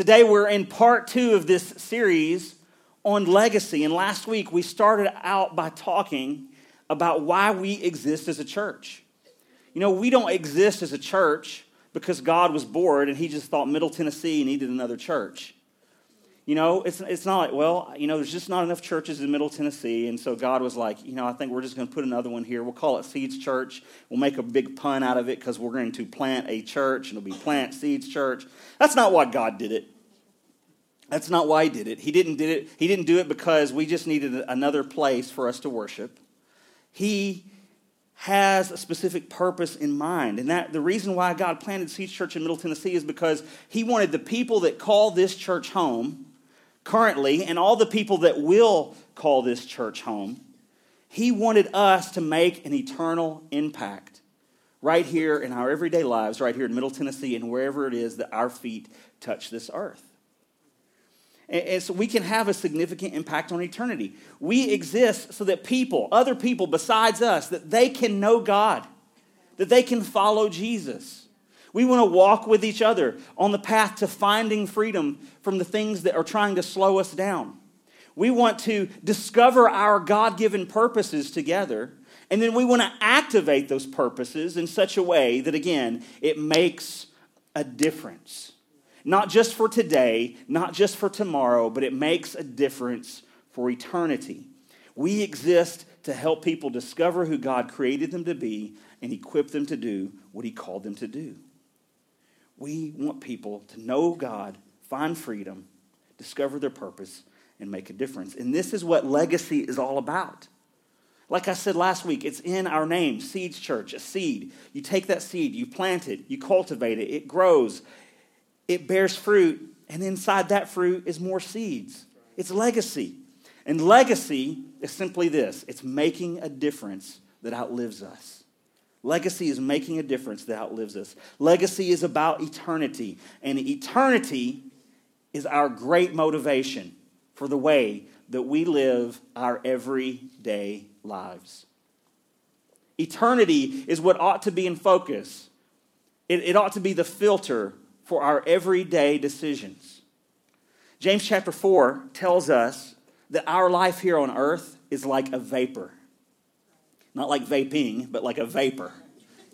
Today we're in part two of this series on legacy. And last week we started out by talking about why we exist as a church. You know, we don't exist as a church because God was bored and he just thought Middle Tennessee needed another church. You know, it's, it's not like, well, you know, there's just not enough churches in Middle Tennessee. And so God was like, you know, I think we're just going to put another one here. We'll call it Seeds Church. We'll make a big pun out of it because we're going to plant a church and it'll be Plant Seeds Church. That's not why God did it. That's not why he did it. He didn't did it. He didn't do it because we just needed another place for us to worship. He has a specific purpose in mind. And that the reason why God planted Seeds Church in Middle Tennessee is because he wanted the people that call this church home currently and all the people that will call this church home, he wanted us to make an eternal impact right here in our everyday lives, right here in Middle Tennessee, and wherever it is that our feet touch this earth. And, so we can have a significant impact on eternity. We exist so that people, other people besides us, that they can know God, that they can follow Jesus. We want to walk with each other on the path to finding freedom from the things that are trying to slow us down. We want to discover our God given purposes together, and then we want to activate those purposes in such a way that, again, it makes a difference. Not just for today, not just for tomorrow, but it makes a difference for eternity. We exist to help people discover who God created them to be and equip them to do what He called them to do. We want people to know God, find freedom, discover their purpose, and make a difference. And this is what legacy is all about. Like I said last week, it's in our name, Seeds Church, a seed. You take that seed, you plant it, you cultivate it, it grows, it bears fruit, and inside that fruit is more seeds. It's legacy. And legacy is simply this it's making a difference that outlives us. Legacy is making a difference that outlives us. Legacy is about eternity, and eternity is our great motivation for the way that we live our everyday lives. Eternity is what ought to be in focus, it, it ought to be the filter for our everyday decisions. James chapter 4 tells us that our life here on earth is like a vapor. Not like vaping, but like a vapor.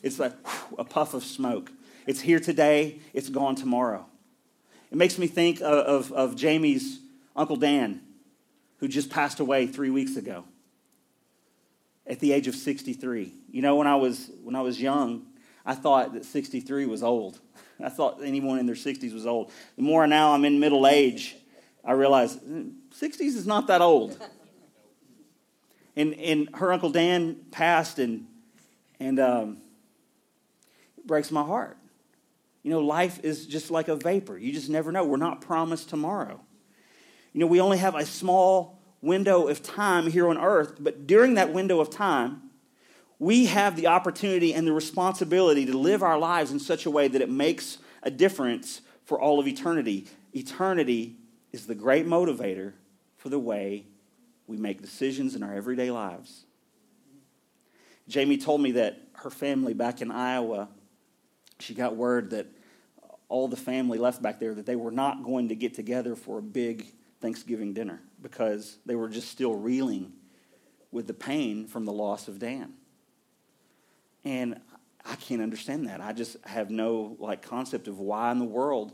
It's like a puff of smoke. It's here today, it's gone tomorrow. It makes me think of, of, of Jamie's Uncle Dan, who just passed away three weeks ago at the age of 63. You know, when I was, when I was young, I thought that 63 was old. I thought anyone in their 60s was old. The more now I'm in middle age, I realize 60s is not that old. And, and her Uncle Dan passed, and, and um, it breaks my heart. You know, life is just like a vapor. You just never know. We're not promised tomorrow. You know, we only have a small window of time here on earth, but during that window of time, we have the opportunity and the responsibility to live our lives in such a way that it makes a difference for all of eternity. Eternity is the great motivator for the way we make decisions in our everyday lives. Jamie told me that her family back in Iowa, she got word that all the family left back there that they were not going to get together for a big Thanksgiving dinner because they were just still reeling with the pain from the loss of Dan. And I can't understand that. I just have no like concept of why in the world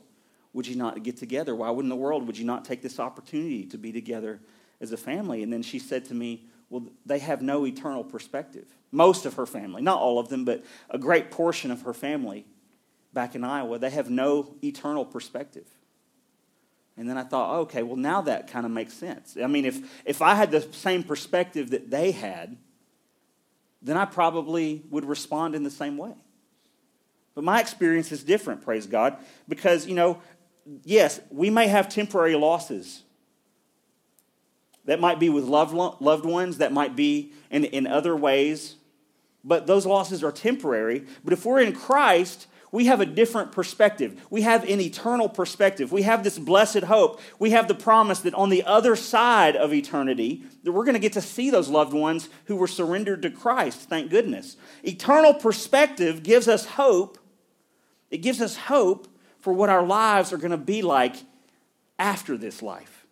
would you not get together? Why wouldn't the world would you not take this opportunity to be together as a family. And then she said to me, Well, they have no eternal perspective. Most of her family, not all of them, but a great portion of her family back in Iowa, they have no eternal perspective. And then I thought, okay, well, now that kind of makes sense. I mean, if, if I had the same perspective that they had, then I probably would respond in the same way. But my experience is different, praise God, because, you know, yes, we may have temporary losses that might be with loved, loved ones, that might be in, in other ways. But those losses are temporary. But if we're in Christ, we have a different perspective. We have an eternal perspective. We have this blessed hope. We have the promise that on the other side of eternity, that we're going to get to see those loved ones who were surrendered to Christ. Thank goodness. Eternal perspective gives us hope. It gives us hope for what our lives are going to be like after this life.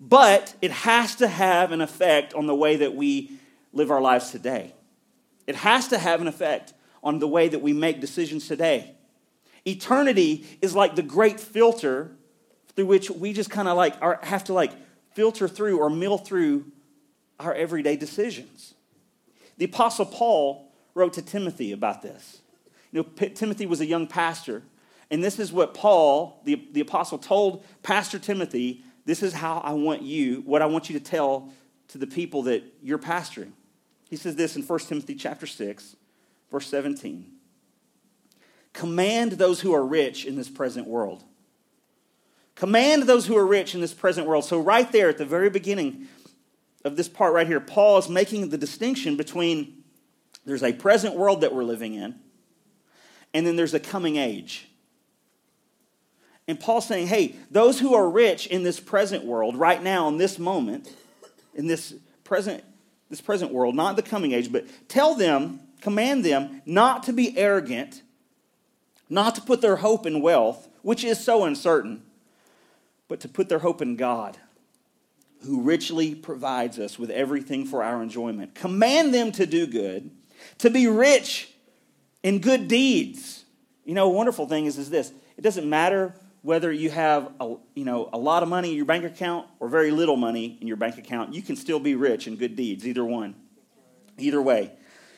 But it has to have an effect on the way that we live our lives today. It has to have an effect on the way that we make decisions today. Eternity is like the great filter through which we just kind of like are, have to like filter through or mill through our everyday decisions. The Apostle Paul wrote to Timothy about this. You know, P- Timothy was a young pastor, and this is what Paul, the, the apostle, told Pastor Timothy this is how I want you, what I want you to tell to the people that you're pastoring. He says this in 1 Timothy chapter 6, verse 17. Command those who are rich in this present world Command those who are rich in this present world. So, right there at the very beginning of this part right here, Paul is making the distinction between there's a present world that we're living in, and then there's a coming age. And Paul's saying, hey, those who are rich in this present world, right now, in this moment, in this present, this present world, not the coming age, but tell them, command them not to be arrogant, not to put their hope in wealth, which is so uncertain but to put their hope in God, who richly provides us with everything for our enjoyment. Command them to do good, to be rich in good deeds. You know, a wonderful thing is, is this it doesn't matter whether you have a, you know, a lot of money in your bank account or very little money in your bank account, you can still be rich in good deeds, either one. Either way.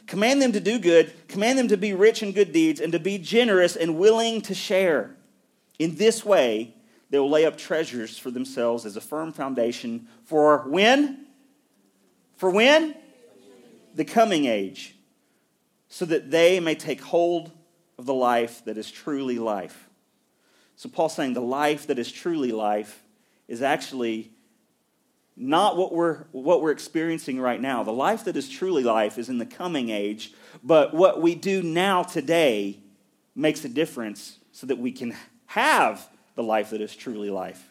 Command them to do good, command them to be rich in good deeds, and to be generous and willing to share. In this way, they will lay up treasures for themselves as a firm foundation for when? For when? The coming age, so that they may take hold of the life that is truly life. So, Paul's saying the life that is truly life is actually not what we're, what we're experiencing right now. The life that is truly life is in the coming age, but what we do now today makes a difference so that we can have the life that is truly life.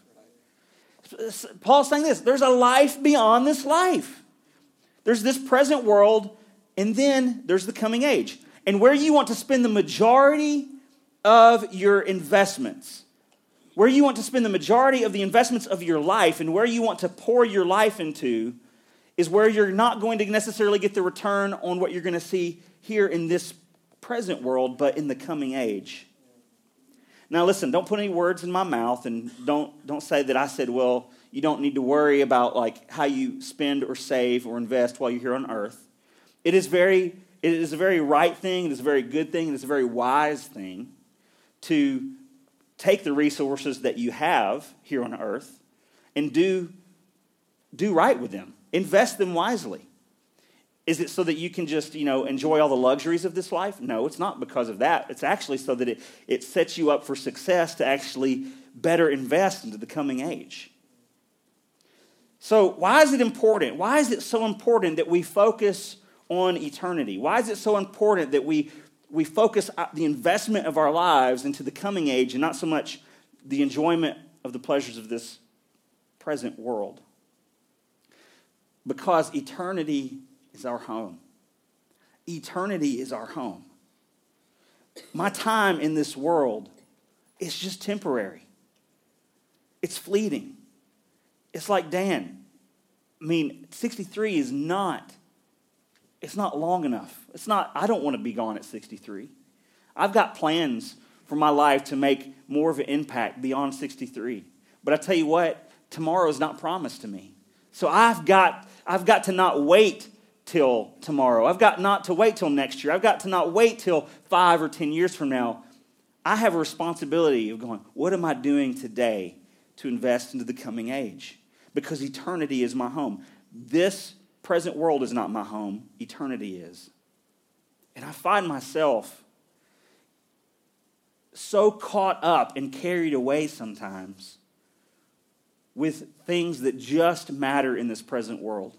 Paul's saying this there's a life beyond this life. There's this present world, and then there's the coming age. And where you want to spend the majority of your investments, where you want to spend the majority of the investments of your life, and where you want to pour your life into, is where you're not going to necessarily get the return on what you're going to see here in this present world, but in the coming age. Now, listen, don't put any words in my mouth and don't, don't say that I said, well, you don't need to worry about like how you spend or save or invest while you're here on earth. It is very, it is a very right thing, it is a very good thing, it is a very wise thing to take the resources that you have here on earth and do, do right with them. Invest them wisely. Is it so that you can just, you know, enjoy all the luxuries of this life? No, it's not because of that. It's actually so that it, it sets you up for success to actually better invest into the coming age. So, why is it important? Why is it so important that we focus on eternity? Why is it so important that we, we focus uh, the investment of our lives into the coming age and not so much the enjoyment of the pleasures of this present world? Because eternity is our home. Eternity is our home. My time in this world is just temporary, it's fleeting. It's like Dan. I mean, 63 is not, it's not long enough. It's not, I don't want to be gone at 63. I've got plans for my life to make more of an impact beyond 63. But I tell you what, tomorrow is not promised to me. So I've got, I've got to not wait till tomorrow. I've got not to wait till next year. I've got to not wait till five or 10 years from now. I have a responsibility of going, what am I doing today to invest into the coming age? Because eternity is my home. This present world is not my home, eternity is. And I find myself so caught up and carried away sometimes with things that just matter in this present world.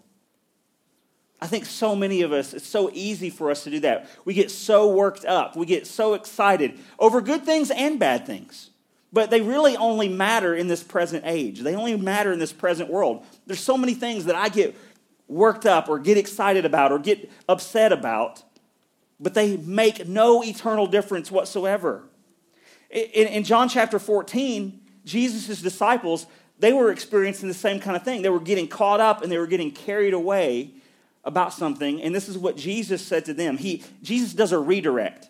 I think so many of us, it's so easy for us to do that. We get so worked up, we get so excited over good things and bad things. But they really only matter in this present age. They only matter in this present world. There's so many things that I get worked up or get excited about or get upset about, but they make no eternal difference whatsoever. In, in John chapter 14, Jesus' disciples, they were experiencing the same kind of thing. They were getting caught up and they were getting carried away about something. And this is what Jesus said to them. He, Jesus does a redirect.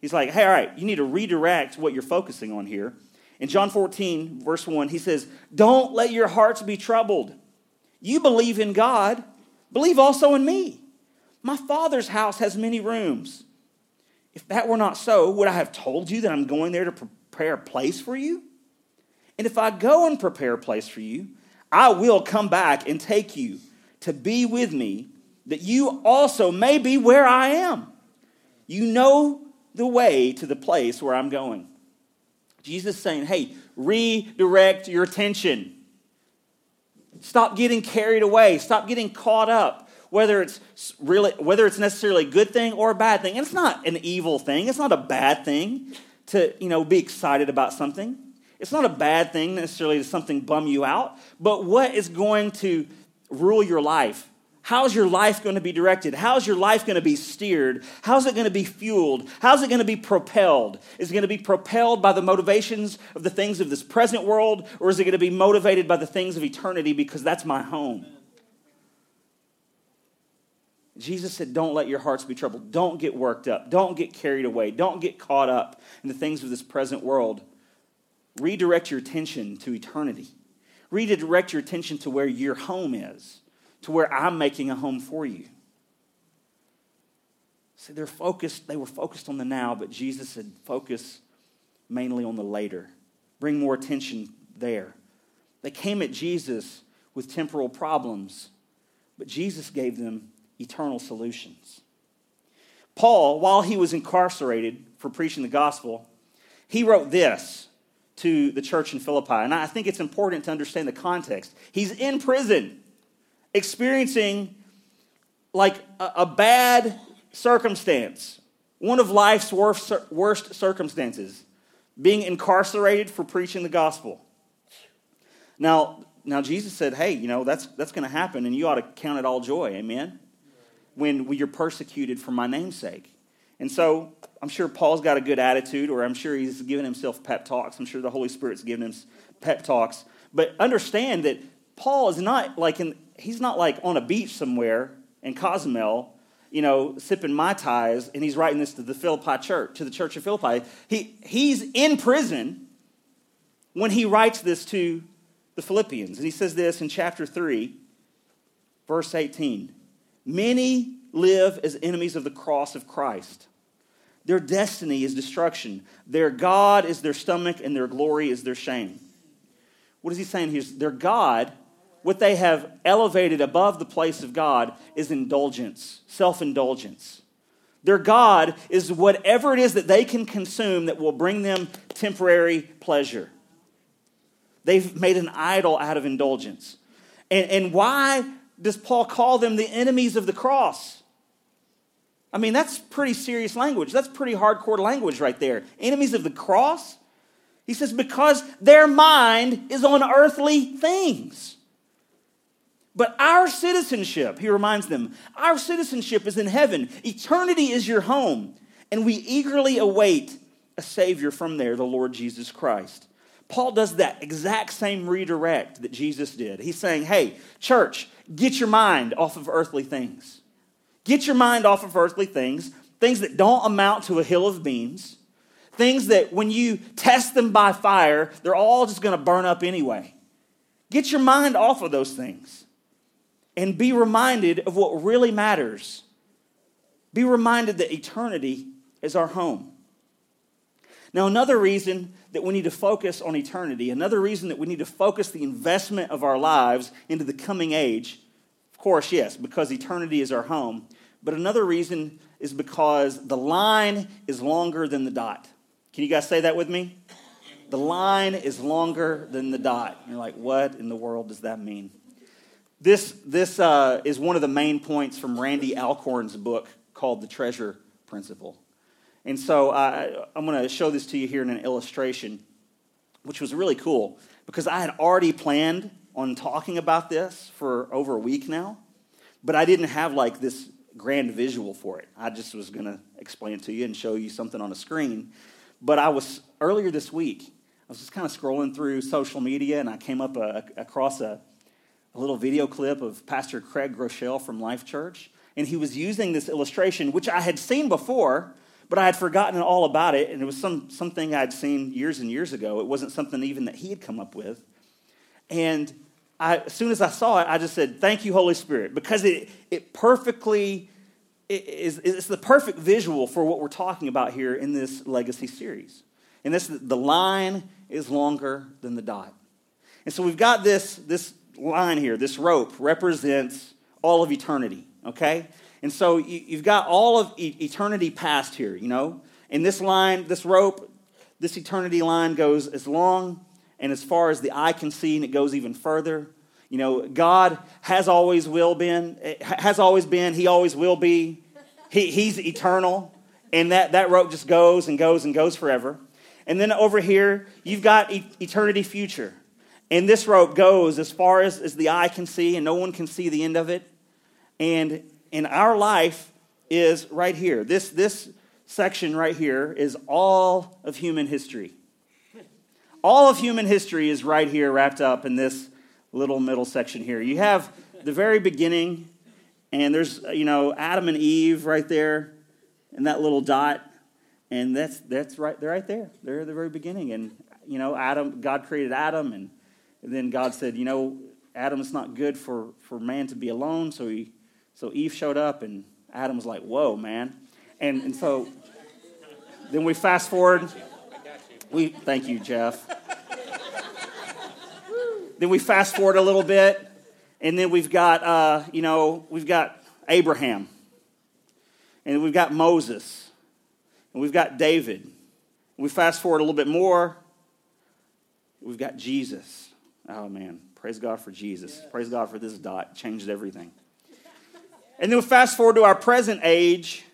He's like, hey, all right, you need to redirect what you're focusing on here. In John 14, verse 1, he says, Don't let your hearts be troubled. You believe in God, believe also in me. My Father's house has many rooms. If that were not so, would I have told you that I'm going there to prepare a place for you? And if I go and prepare a place for you, I will come back and take you to be with me, that you also may be where I am. You know the way to the place where I'm going. Jesus saying, hey, redirect your attention. Stop getting carried away. Stop getting caught up. Whether it's really, whether it's necessarily a good thing or a bad thing. And it's not an evil thing. It's not a bad thing to, you know, be excited about something. It's not a bad thing necessarily to something bum you out, but what is going to rule your life? How's your life going to be directed? How's your life going to be steered? How's it going to be fueled? How's it going to be propelled? Is it going to be propelled by the motivations of the things of this present world, or is it going to be motivated by the things of eternity because that's my home? Jesus said, Don't let your hearts be troubled. Don't get worked up. Don't get carried away. Don't get caught up in the things of this present world. Redirect your attention to eternity. Redirect your attention to where your home is, to where I'm making a home for you. See, they're focused, they were focused on the now, but Jesus said focus mainly on the later. Bring more attention there. They came at Jesus with temporal problems, but Jesus gave them eternal solutions. Paul, while he was incarcerated for preaching the gospel, he wrote this to the church in Philippi. And I think it's important to understand the context. He's in prison, experiencing like a, a bad circumstance, one of life's worst, worst circumstances, being incarcerated for preaching the gospel. Now, now Jesus said, "Hey, you know that's that's going to happen, and you ought to count it all joy." Amen. When you're persecuted for my name's sake, and so I'm sure Paul's got a good attitude, or I'm sure he's giving himself pep talks. I'm sure the Holy Spirit's giving him pep talks. But understand that Paul is not like in, he's not like on a beach somewhere in Cozumel, you know, sipping mai tais, and he's writing this to the Philippi church, to the church of Philippi. He, he's in prison when he writes this to the Philippians. And he says this in chapter 3, verse 18. Many live as enemies of the cross of Christ. Their destiny is destruction. Their God is their stomach, and their glory is their shame. What is he saying here? Their God, what they have elevated above the place of God, is indulgence, self indulgence. Their God is whatever it is that they can consume that will bring them temporary pleasure. They've made an idol out of indulgence. And, and why does Paul call them the enemies of the cross? I mean, that's pretty serious language. That's pretty hardcore language right there. Enemies of the cross? He says, because their mind is on earthly things. But our citizenship, he reminds them, our citizenship is in heaven. Eternity is your home. And we eagerly await a Savior from there, the Lord Jesus Christ. Paul does that exact same redirect that Jesus did. He's saying, hey, church, get your mind off of earthly things. Get your mind off of earthly things, things that don't amount to a hill of beans, things that when you test them by fire, they're all just going to burn up anyway. Get your mind off of those things and be reminded of what really matters. Be reminded that eternity is our home. Now, another reason that we need to focus on eternity, another reason that we need to focus the investment of our lives into the coming age, of course, yes, because eternity is our home, but another reason is because the line is longer than the dot. Can you guys say that with me? The line is longer than the dot. You're like, what in the world does that mean? This, this uh, is one of the main points from Randy Alcorn's book called The Treasure Principle. And so uh, I'm going to show this to you here in an illustration, which was really cool because I had already planned on talking about this for over a week now, but I didn't have like this grand visual for it. I just was going to explain it to you and show you something on a screen. But I was, earlier this week, I was just kind of scrolling through social media and I came up a, across a, a little video clip of Pastor Craig Groeschel from Life Church. And he was using this illustration, which I had seen before, but I had forgotten all about it. And it was some, something I'd seen years and years ago. It wasn't something even that he had come up with. And I, as soon as I saw it, I just said, Thank you, Holy Spirit, because it, it perfectly it is it's the perfect visual for what we're talking about here in this legacy series. And this the line is longer than the dot. And so we've got this, this line here, this rope represents all of eternity, okay? And so you, have got all of eternity past here, you know? And this line, this rope, this eternity line goes as long and as far as the eye can see, and it goes even further. You know, God has always will been, eh, has always been, He always will be. He, he's eternal, and that, that rope just goes and goes and goes forever. And then over here, you've got eternity future. And this rope goes as far as, as the eye can see, and no one can see the end of it. And in our life is right here. This, this section right here is all of human history. All of human history is right here, wrapped up in this little middle section here. You have the very beginning, and there's, you know, Adam and Eve right there, and that little dot. And that's, that's right, they're right there. They're at the very beginning. And, you know, Adam, God created Adam, and, then God said, you know, Adam, it's not good for, for man to be alone. So, he, so Eve showed up, and Adam was like, whoa, man. And, and so then we fast forward we thank you, Jeff. then we fast forward a little bit, and then we've got uh, you know we've got Abraham, and we've got Moses, and we've got David. We fast forward a little bit more. We've got Jesus. Oh man, praise God for Jesus. Praise God for this dot. Changed everything. And then we fast forward to our present age,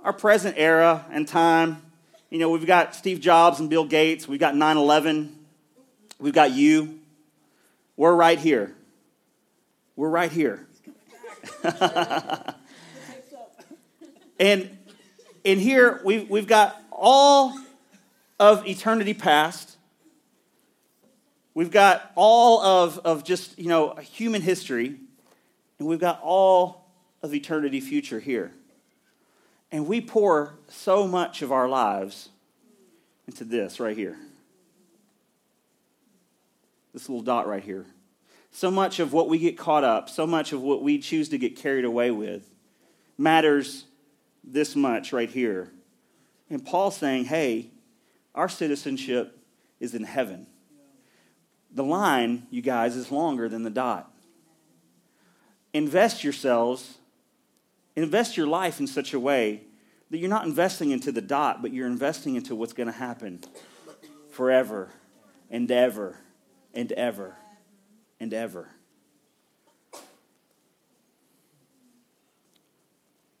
our present era and time. You know, we've got Steve Jobs and Bill Gates, we've got 9 11, we've got you. We're right here. We're right here. and in here, we've, we've got all of eternity past. We've got all of, of just, you know, human history. And we've got all of eternity future here. And we pour so much of our lives into this right here. This little dot right here. So much of what we get caught up, so much of what we choose to get carried away with matters this much right here. And Paul's saying, hey, our citizenship is in heaven. The line, you guys, is longer than the dot. Invest yourselves Invest your life in such a way that you're not investing into the dot, but you're investing into what's going to happen forever and ever and ever and ever.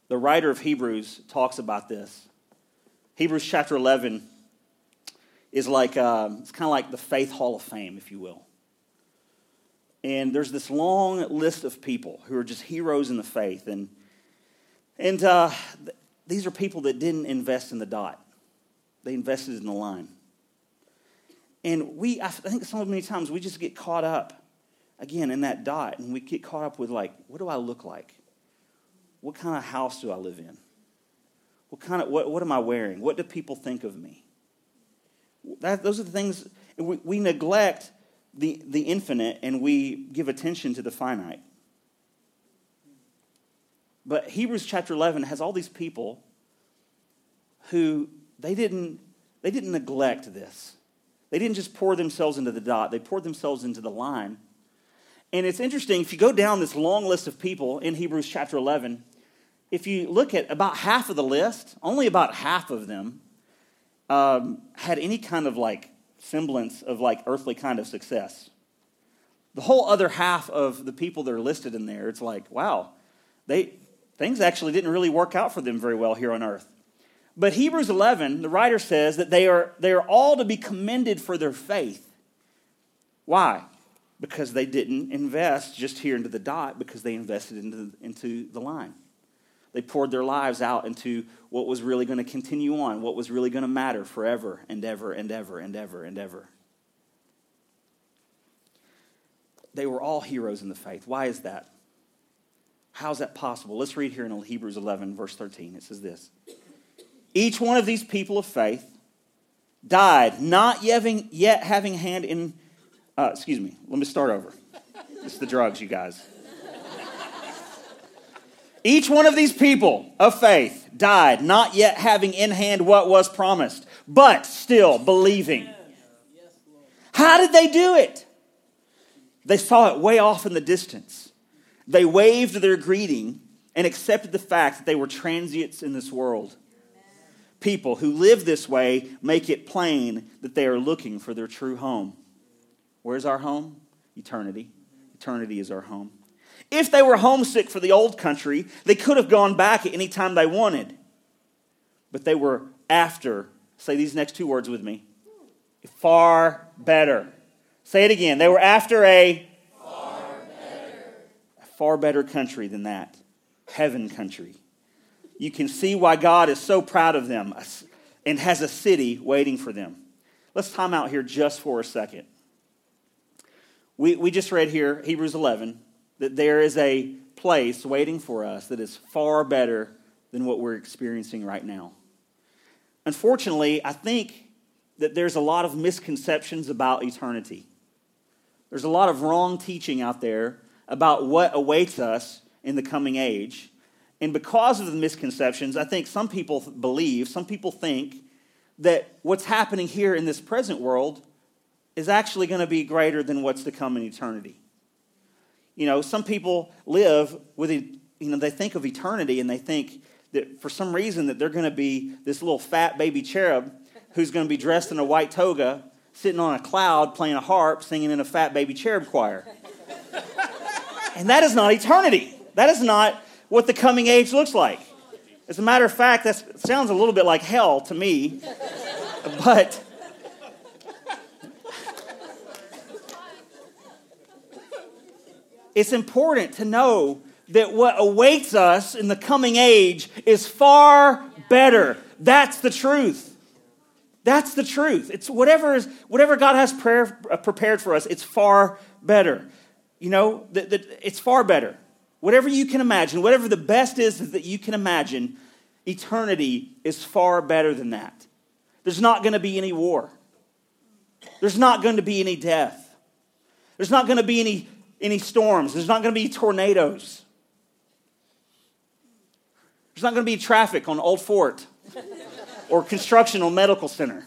The writer of Hebrews talks about this. Hebrews chapter 11 is like, um, it's kind of like the Faith Hall of Fame, if you will. And there's this long list of people who are just heroes in the faith. And and uh, th- these are people that didn't invest in the dot, they invested in the line. And we, I think so many times we just get caught up, again, in that dot, and we get caught up with, like, what do I look like? What kind of house do I live in? What kind of, what, what am I wearing? What do people think of me? That, those are the things, we, we neglect the, the infinite and we give attention to the finite. But Hebrews chapter 11 has all these people who they didn't, they didn't neglect this. They didn't just pour themselves into the dot, they poured themselves into the line. And it's interesting, if you go down this long list of people in Hebrews chapter 11, if you look at about half of the list, only about half of them um, had any kind of like semblance of like earthly kind of success. The whole other half of the people that are listed in there, it's like, wow, they, things actually didn't really work out for them very well here on earth. But Hebrews 11, the writer says that they are, they are all to be commended for their faith. Why? Because they didn't invest just here into the dot, because they invested into, into the line. They poured their lives out into what was really going to continue on, what was really going to matter forever and ever and ever and ever and ever. They were all heroes in the faith. Why is that? How's that possible? Let's read here in Hebrews 11, verse 13. It says this Each one of these people of faith died, not yet having hand in. Uh, excuse me, let me start over. It's the drugs, you guys. Each one of these people of faith died, not yet having in hand what was promised, but still believing. How did they do it? They saw it way off in the distance. They waved their greeting and accepted the fact that they were transients in this world. People who live this way make it plain that they are looking for their true home. Where's our home? Eternity. Eternity is our home. If they were homesick for the old country, they could have gone back at any time they wanted. But they were after, say these next two words with me, far better. Say it again. They were after a far better, a far better country than that heaven country. You can see why God is so proud of them and has a city waiting for them. Let's time out here just for a second. We, we just read here, Hebrews 11, that there is a place waiting for us that is far better than what we're experiencing right now. Unfortunately, I think that there's a lot of misconceptions about eternity. There's a lot of wrong teaching out there about what awaits us in the coming age. And because of the misconceptions, I think some people believe, some people think that what's happening here in this present world is actually going to be greater than what's to come in eternity. You know, some people live with, you know, they think of eternity and they think that for some reason that they're going to be this little fat baby cherub who's going to be dressed in a white toga, sitting on a cloud playing a harp, singing in a fat baby cherub choir. and that is not eternity. That is not what the coming age looks like. As a matter of fact, that sounds a little bit like hell to me. But it's important to know that what awaits us in the coming age is far better. That's the truth. That's the truth. It's whatever is whatever God has prayer, uh, prepared for us. It's far better. You know, that, that it's far better. Whatever you can imagine, whatever the best is that you can imagine, eternity is far better than that. There's not going to be any war. There's not going to be any death. There's not going to be any any storms. There's not going to be tornadoes. There's not going to be traffic on Old Fort or construction on Medical Center.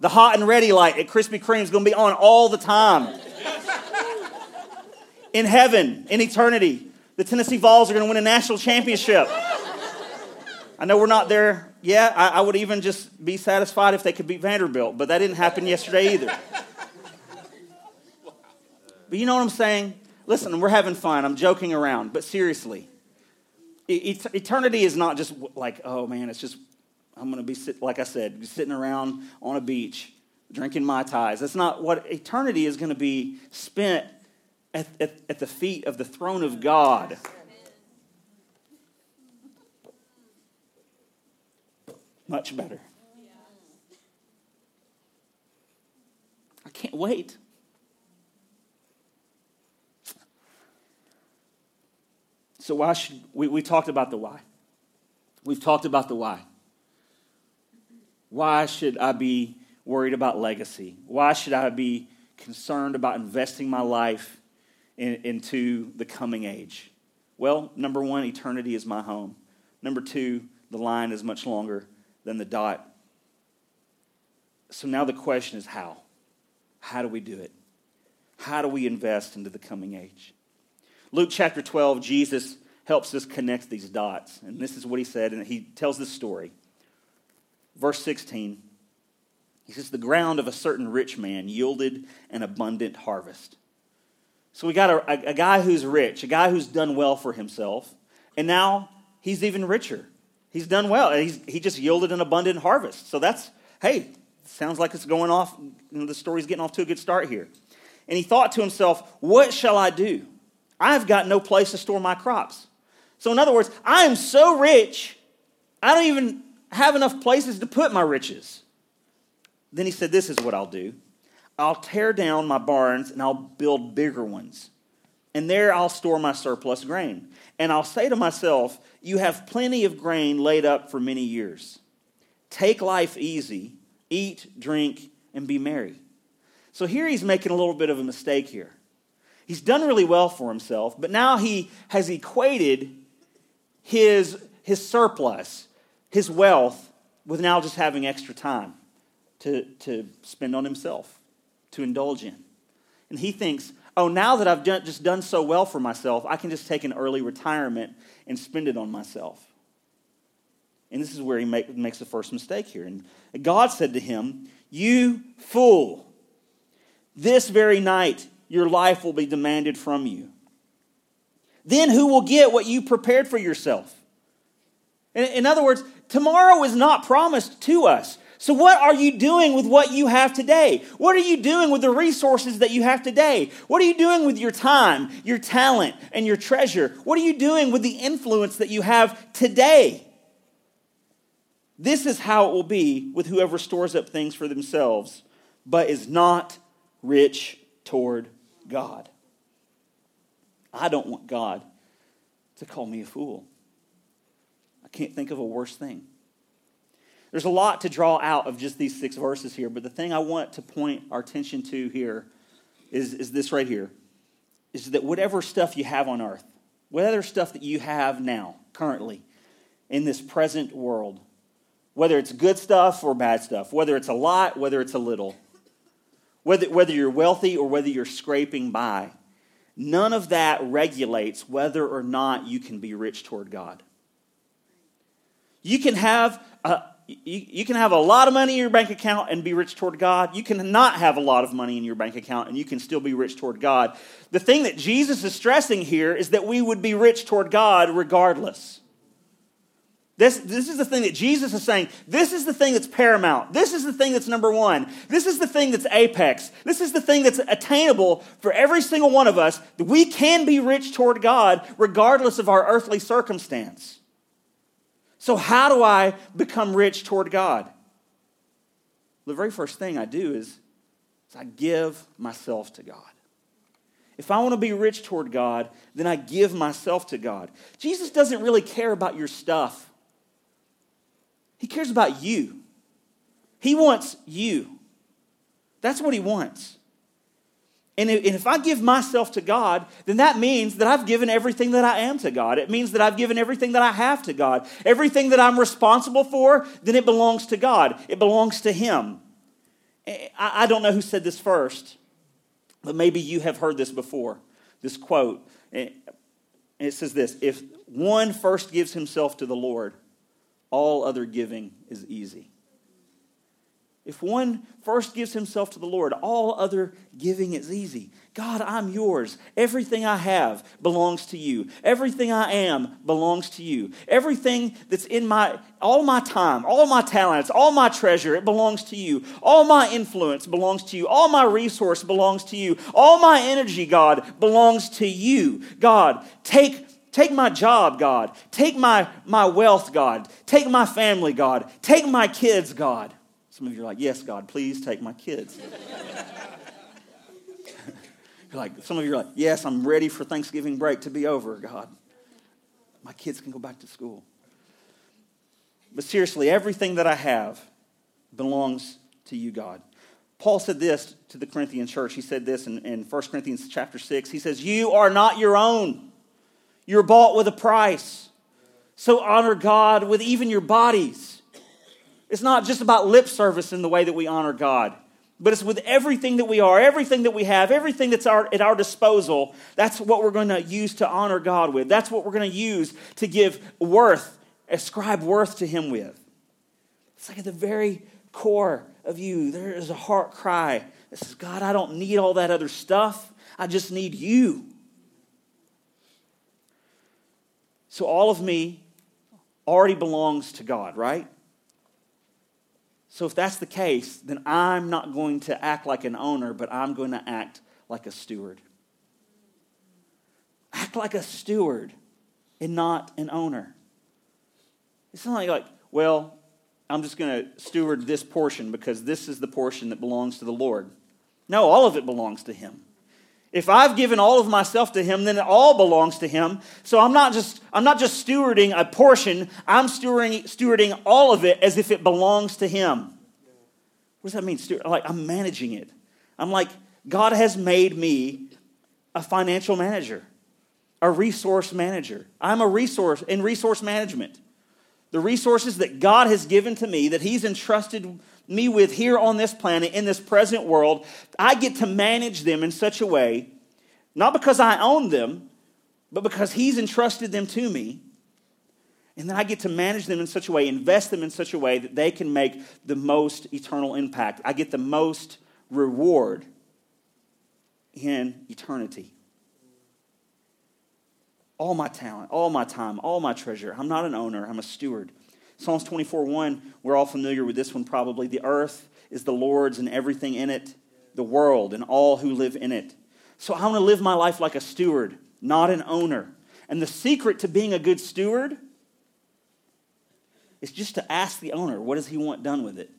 The hot and ready light at Krispy Kreme is going to be on all the time. In heaven, in eternity, the Tennessee Vols are going to win a national championship. I know we're not there yet. I, I would even just be satisfied if they could beat Vanderbilt, but that didn't happen yesterday either. But you know what I'm saying? Listen, we're having fun. I'm joking around. But seriously, eternity is not just like, oh man, it's just, I'm going to be, sit, like I said, sitting around on a beach drinking mai tais. That's not what eternity is going to be spent at, at, at the feet of the throne of God. Much better. I can't wait. So, why should we, we talked about the why? We've talked about the why. Why should I be worried about legacy? Why should I be concerned about investing my life in, into the coming age? Well, number one, eternity is my home. Number two, the line is much longer than the dot. So now the question is how? How do we do it? How do we invest into the coming age? Luke chapter 12, Jesus helps us connect these dots. And this is what he said, and he tells this story. Verse 16, he says, The ground of a certain rich man yielded an abundant harvest. So we got a, a, a guy who's rich, a guy who's done well for himself, and now he's even richer. He's done well. He's, he just yielded an abundant harvest. So that's, hey, sounds like it's going off, you know, the story's getting off to a good start here. And he thought to himself, What shall I do? I've got no place to store my crops. So, in other words, I am so rich, I don't even have enough places to put my riches. Then he said, This is what I'll do I'll tear down my barns and I'll build bigger ones. And there I'll store my surplus grain. And I'll say to myself, You have plenty of grain laid up for many years. Take life easy, eat, drink, and be merry. So here he's making a little bit of a mistake here. He's done really well for himself, but now he has equated his, his surplus, his wealth, with now just having extra time to, to spend on himself, to indulge in. And he thinks, oh, now that I've done, just done so well for myself, I can just take an early retirement and spend it on myself. And this is where he make, makes the first mistake here. And God said to him, You fool, this very night your life will be demanded from you. Then who will get what you prepared for yourself? In, in other words, tomorrow is not promised to us. So, what are you doing with what you have today? What are you doing with the resources that you have today? What are you doing with your time, your talent, and your treasure? What are you doing with the influence that you have today? This is how it will be with whoever stores up things for themselves, but is not rich toward God. I don't want God to call me a fool. I can't think of a worse thing. There's a lot to draw out of just these six verses here, but the thing I want to point our attention to here is, is this right here is that whatever stuff you have on earth, whatever stuff that you have now, currently, in this present world, whether it's good stuff or bad stuff, whether it's a lot, whether it's a little, whether, whether you're wealthy or whether you're scraping by, none of that regulates whether or not you can be rich toward God. You can have a, you, you can have a lot of money in your bank account and be rich toward God. You can not have a lot of money in your bank account and you can still be rich toward God. The thing that Jesus is stressing here is that we would be rich toward God regardless. This, this is the thing that Jesus is saying. This is the thing that's paramount. This is the thing that's number one. This is the thing that's apex. This is the thing that's attainable for every single one of us. That we can be rich toward God regardless of our earthly circumstance. So, how do I become rich toward God? The very first thing I do is, is I give myself to God. If I want to be rich toward God, then I give myself to God. Jesus doesn't really care about your stuff, He cares about you. He wants you. That's what He wants. And if I give myself to God, then that means that I've given everything that I am to God. It means that I've given everything that I have to God. Everything that I'm responsible for, then it belongs to God. It belongs to Him. I don't know who said this first, but maybe you have heard this before. This quote. it says this If one first gives himself to the Lord, all other giving is easy. If one first gives himself to the Lord, all other giving is easy. God, I'm yours. Everything I have belongs to you. Everything I am belongs to you. Everything that's in my, all my time, all my talents, all my treasure, it belongs to you. All my influence belongs to you. All my resource belongs to you. All my energy, God, belongs to you. God, take Take my job, God. Take my, my wealth, God. Take my family, God. Take my kids, God. Some of you are like, Yes, God, please take my kids. you're like, some of you are like, Yes, I'm ready for Thanksgiving break to be over, God. My kids can go back to school. But seriously, everything that I have belongs to you, God. Paul said this to the Corinthian church. He said this in, in 1 Corinthians chapter 6. He says, You are not your own. You're bought with a price. So honor God with even your bodies. It's not just about lip service in the way that we honor God, but it's with everything that we are, everything that we have, everything that's our, at our disposal. That's what we're going to use to honor God with. That's what we're going to use to give worth, ascribe worth to Him with. It's like at the very core of you, there is a heart cry that says, God, I don't need all that other stuff. I just need you. So all of me already belongs to God, right? So, if that's the case, then I'm not going to act like an owner, but I'm going to act like a steward. Act like a steward. and not an owner. It's not like, like well, I'm just going to steward this portion because this is the portion that belongs to the Lord. No, all of it belongs to Him. If I've given all of myself to him, then it all belongs to him. So I'm not just, I'm not just stewarding a portion, I'm stewarding, stewarding all of it as if it belongs to him. What does that mean? Steward? Like I'm managing it. I'm like, God has made me a financial manager, a resource manager. I'm a resource in resource management. The resources that God has given to me, that He's entrusted me with here on this planet, in this present world, I get to manage them in such a way, not because I own them, but because He's entrusted them to me. And then I get to manage them in such a way, invest them in such a way that they can make the most eternal impact. I get the most reward in eternity. All my talent, all my time, all my treasure. I'm not an owner, I'm a steward. Psalms 24 1, we're all familiar with this one probably. The earth is the Lord's and everything in it, the world and all who live in it. So I want to live my life like a steward, not an owner. And the secret to being a good steward is just to ask the owner, what does he want done with it?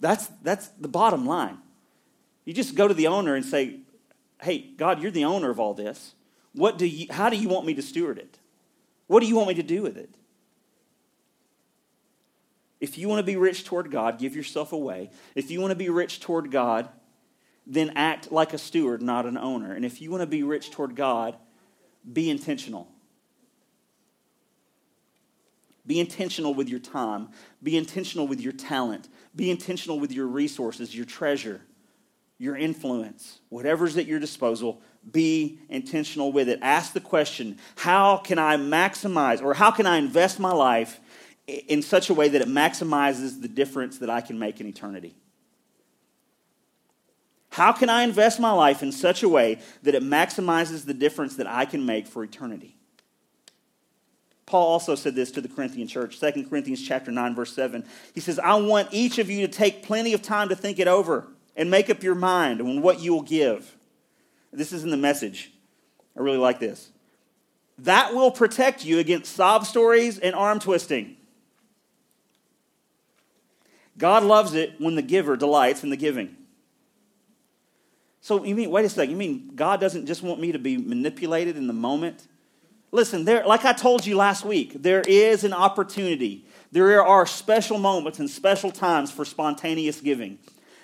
That's, that's the bottom line. You just go to the owner and say, hey, God, you're the owner of all this. What do you, how do you want me to steward it? What do you want me to do with it? If you want to be rich toward God, give yourself away. If you want to be rich toward God, then act like a steward, not an owner. And if you want to be rich toward God, be intentional. Be intentional with your time. Be intentional with your talent. Be intentional with your resources, your treasure, your influence, whatever's at your disposal be intentional with it. Ask the question how can I maximize or how can I invest my life in such a way that it maximizes the difference that I can make in eternity? How can I invest my life in such a way that it maximizes the difference that I can make for eternity? Paul also said this to the Corinthian church, 2 Corinthians chapter 9 verse 7. He says, "I want each of you to take plenty of time to think it over and make up your mind on what you will give." This is in the message. I really like this. That will protect you against sob stories and arm twisting. God loves it when the giver delights in the giving. So you mean, wait a second, you mean God doesn't just want me to be manipulated in the moment? Listen, there, like I told you last week, there is an opportunity. There are special moments and special times for spontaneous giving.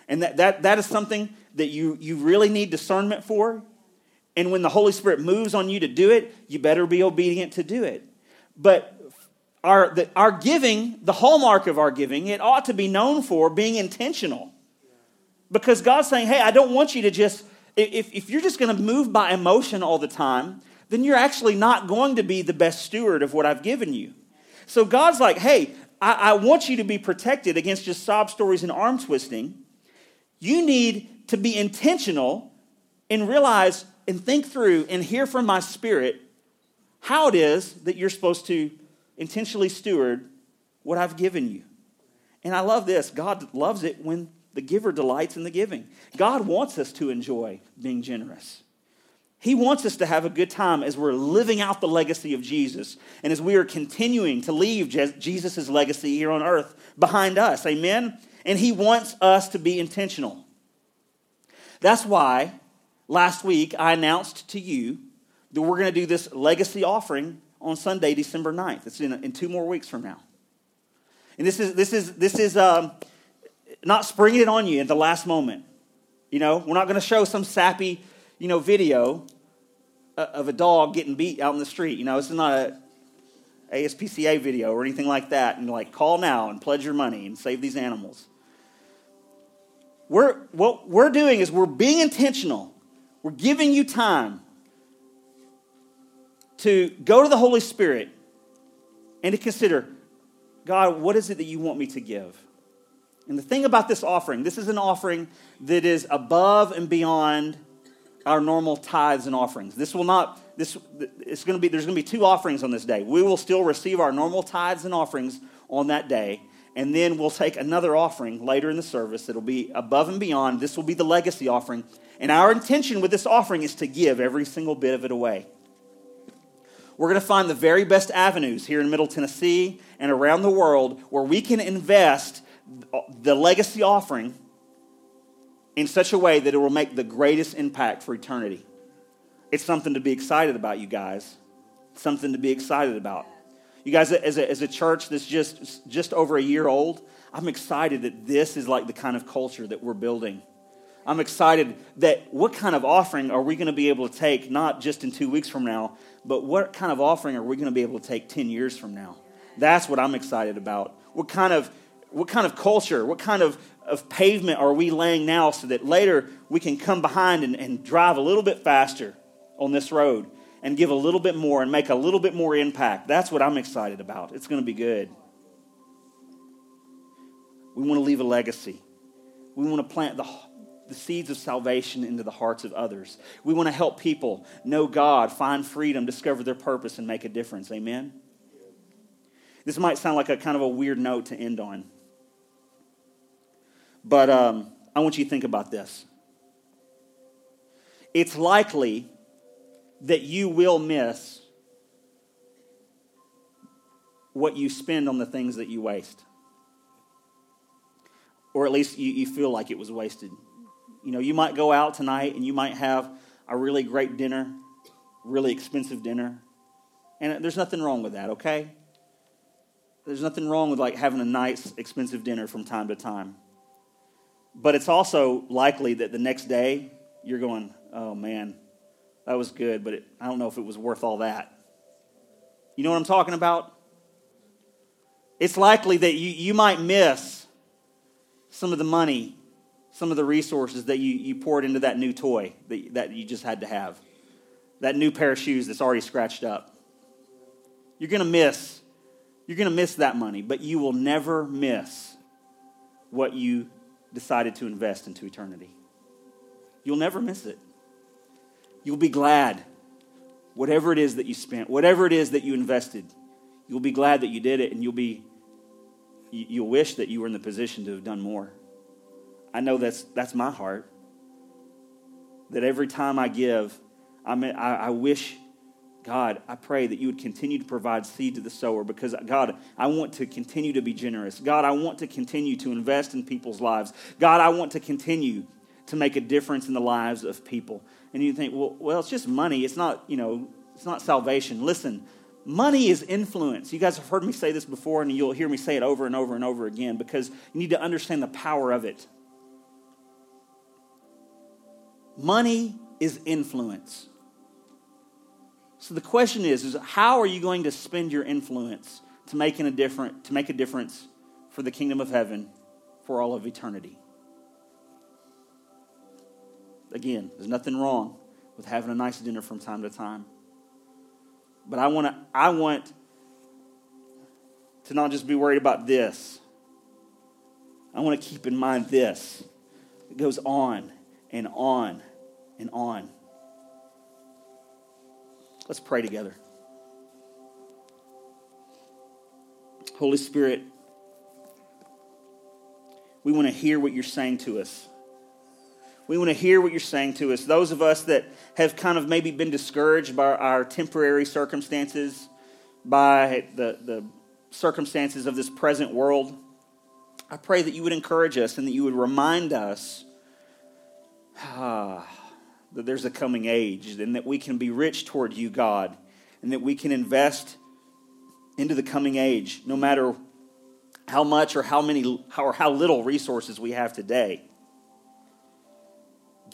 And that, that, that is something that you, you really need discernment for. And when the Holy Spirit moves on you to do it, you better be obedient to do it. But our, the, our giving, the hallmark of our giving, it ought to be known for being intentional. Because God's saying, hey, I don't want you to just, if, if you're just going to move by emotion all the time, then you're actually not going to be the best steward of what I've given you. So God's like, hey, I, I want you to be protected against just sob stories and arm twisting. You need to be intentional and realize and think through and hear from my spirit how it is that you're supposed to intentionally steward what I've given you. And I love this God loves it when the giver delights in the giving. God wants us to enjoy being generous. He wants us to have a good time as we're living out the legacy of Jesus and as we are continuing to leave Jesus' legacy here on earth behind us. Amen? And He wants us to be intentional. That's why last week I announced to you that we're going to do this legacy offering on Sunday, December 9th. It's in, in two more weeks from now. And this is, this is, this is um, not springing it on you at the last moment. You know, we're not going to show some sappy, you know, video uh, of a dog getting beat out in the street. You know, this is not a ASPCA video or anything like that. And like, call now and pledge your money and save these animals. We're, what we're doing is we're being intentional. We're giving you time to go to the Holy Spirit and to consider God, what is it that you want me to give? And the thing about this offering, this is an offering that is above and beyond our normal tithes and offerings. This will not, this, it's going to be, there's going to be two offerings on this day. We will still receive our normal tithes and offerings on that day. And then we'll take another offering later in the service that'll be above and beyond. This will be the legacy offering. And our intention with this offering is to give every single bit of it away. We're going to find the very best avenues here in Middle Tennessee and around the world where we can invest the legacy offering in such a way that it will make the greatest impact for eternity. It's something to be excited about, you guys. Something to be excited about. You guys, as a, as a church that's just, just over a year old, I'm excited that this is like the kind of culture that we're building. I'm excited that what kind of offering are we going to be able to take, not just in two weeks from now, but what kind of offering are we going to be able to take 10 years from now? That's what I'm excited about. What kind of, what kind of culture, what kind of, of pavement are we laying now so that later we can come behind and, and drive a little bit faster on this road and give a little bit more and make a little bit more impact? That's what I'm excited about. It's going to be good. We want to leave a legacy. We want to plant the the seeds of salvation into the hearts of others. We want to help people know God, find freedom, discover their purpose, and make a difference. Amen? This might sound like a kind of a weird note to end on. But um, I want you to think about this. It's likely that you will miss what you spend on the things that you waste. Or at least you, you feel like it was wasted. You know, you might go out tonight and you might have a really great dinner, really expensive dinner. And there's nothing wrong with that, okay? There's nothing wrong with like having a nice, expensive dinner from time to time. But it's also likely that the next day you're going, oh man, that was good, but it, I don't know if it was worth all that. You know what I'm talking about? It's likely that you, you might miss some of the money some of the resources that you, you poured into that new toy that, that you just had to have, that new pair of shoes that's already scratched up. You're going to miss you're going to miss that money, but you will never miss what you decided to invest into eternity. You'll never miss it. You'll be glad whatever it is that you spent, whatever it is that you invested, you'll be glad that you did it and you'll be you'll wish that you were in the position to have done more. I know that's, that's my heart. That every time I give, I, mean, I, I wish, God, I pray that you would continue to provide seed to the sower because, God, I want to continue to be generous. God, I want to continue to invest in people's lives. God, I want to continue to make a difference in the lives of people. And you think, well, well, it's just money. It's not, you know, it's not salvation. Listen, money is influence. You guys have heard me say this before, and you'll hear me say it over and over and over again because you need to understand the power of it. Money is influence. So the question is, is how are you going to spend your influence to, making a different, to make a difference for the kingdom of heaven for all of eternity? Again, there's nothing wrong with having a nice dinner from time to time. But I want to I want to not just be worried about this. I want to keep in mind this. It goes on and on and on. Let's pray together. Holy Spirit, we want to hear what you're saying to us. We want to hear what you're saying to us. Those of us that have kind of maybe been discouraged by our temporary circumstances, by the, the circumstances of this present world, I pray that you would encourage us and that you would remind us ah, that there's a coming age and that we can be rich toward you, God, and that we can invest into the coming age no matter how much or how many or how little resources we have today.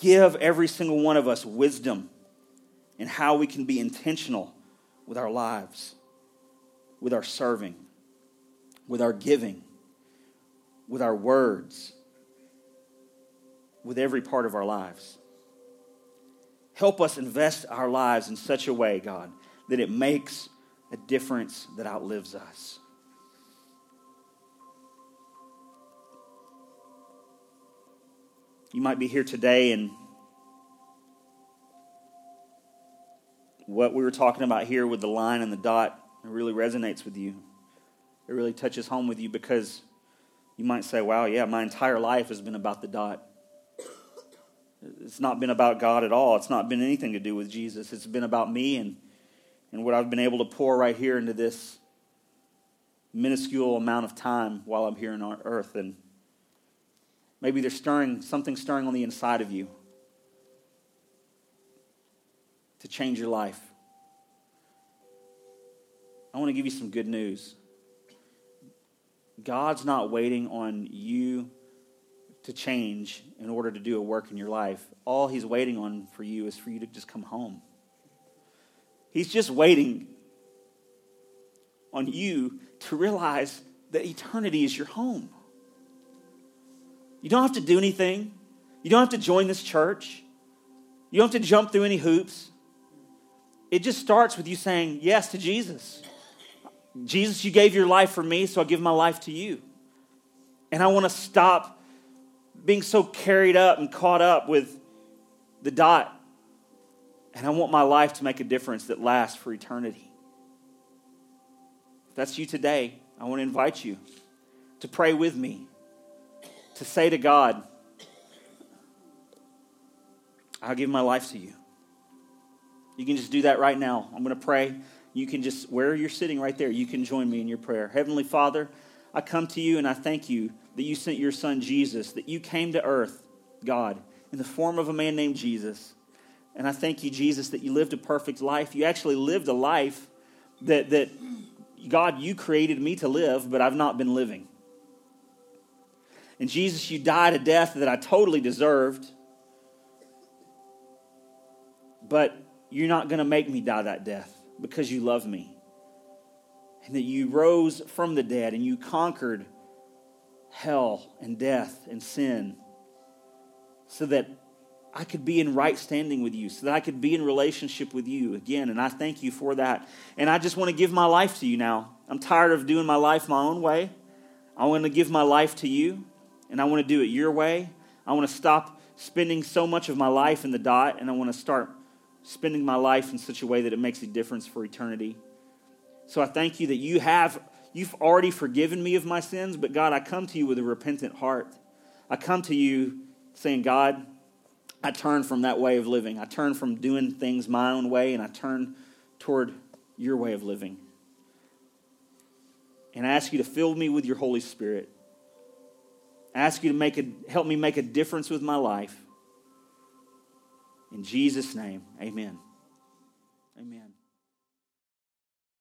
Give every single one of us wisdom in how we can be intentional with our lives, with our serving, with our giving, with our words, with every part of our lives. Help us invest our lives in such a way, God, that it makes a difference that outlives us. You might be here today and what we were talking about here with the line and the dot it really resonates with you. It really touches home with you because You might say, wow, yeah, my entire life has been about the dot. It's not been about God at all. It's not been anything to do with Jesus. It's been about me and, and what I've been able to pour right here into this minuscule amount of time while I'm here on earth. And maybe there's stirring, something stirring on the inside of you to change your life. I want to give you some good news. God's not waiting on you to change in order to do a work in your life. All He's waiting on for you is for you to just come home. He's just waiting on you to realize that eternity is your home. You don't have to do anything. You don't have to join this church. You don't have to jump through any hoops. It just starts with you saying yes to Jesus. Jesus, you gave your life for me, so I give my life to you. And I want to stop being so carried up and caught up with the dot. And I want my life to make a difference that lasts for eternity. If that's you today, I want to invite you to pray with me, to say to God, I'll give my life to you. You can just do that right now. I'm going to pray. You can just, where you're sitting right there, you can join me in your prayer. Heavenly Father, I come to you and I thank you that you sent your son Jesus, that you came to earth, God, in the form of a man named Jesus. And I thank you, Jesus, that you lived a perfect life. You actually lived a life that, that God, you created me to live, but I've not been living. And Jesus, you died a death that I totally deserved. But you're not going to make me die that death because you love me. And that you rose from the dead and you conquered hell and death and sin so that I could be in right standing with you, so that I could be in relationship with you again. And I thank you for that. And I just want to give my life to you now. I'm tired of doing my life my own way. I want to give my life to you, and I want to do it your way. I want to stop spending so much of my life in the dot, and I want to start spending my life in such a way that it makes a difference for eternity. So I thank you that you have you've already forgiven me of my sins, but God, I come to you with a repentant heart. I come to you saying, God, I turn from that way of living. I turn from doing things my own way and I turn toward your way of living. And I ask you to fill me with your Holy Spirit. I ask you to make a, help me make a difference with my life. In Jesus' name, amen. Amen.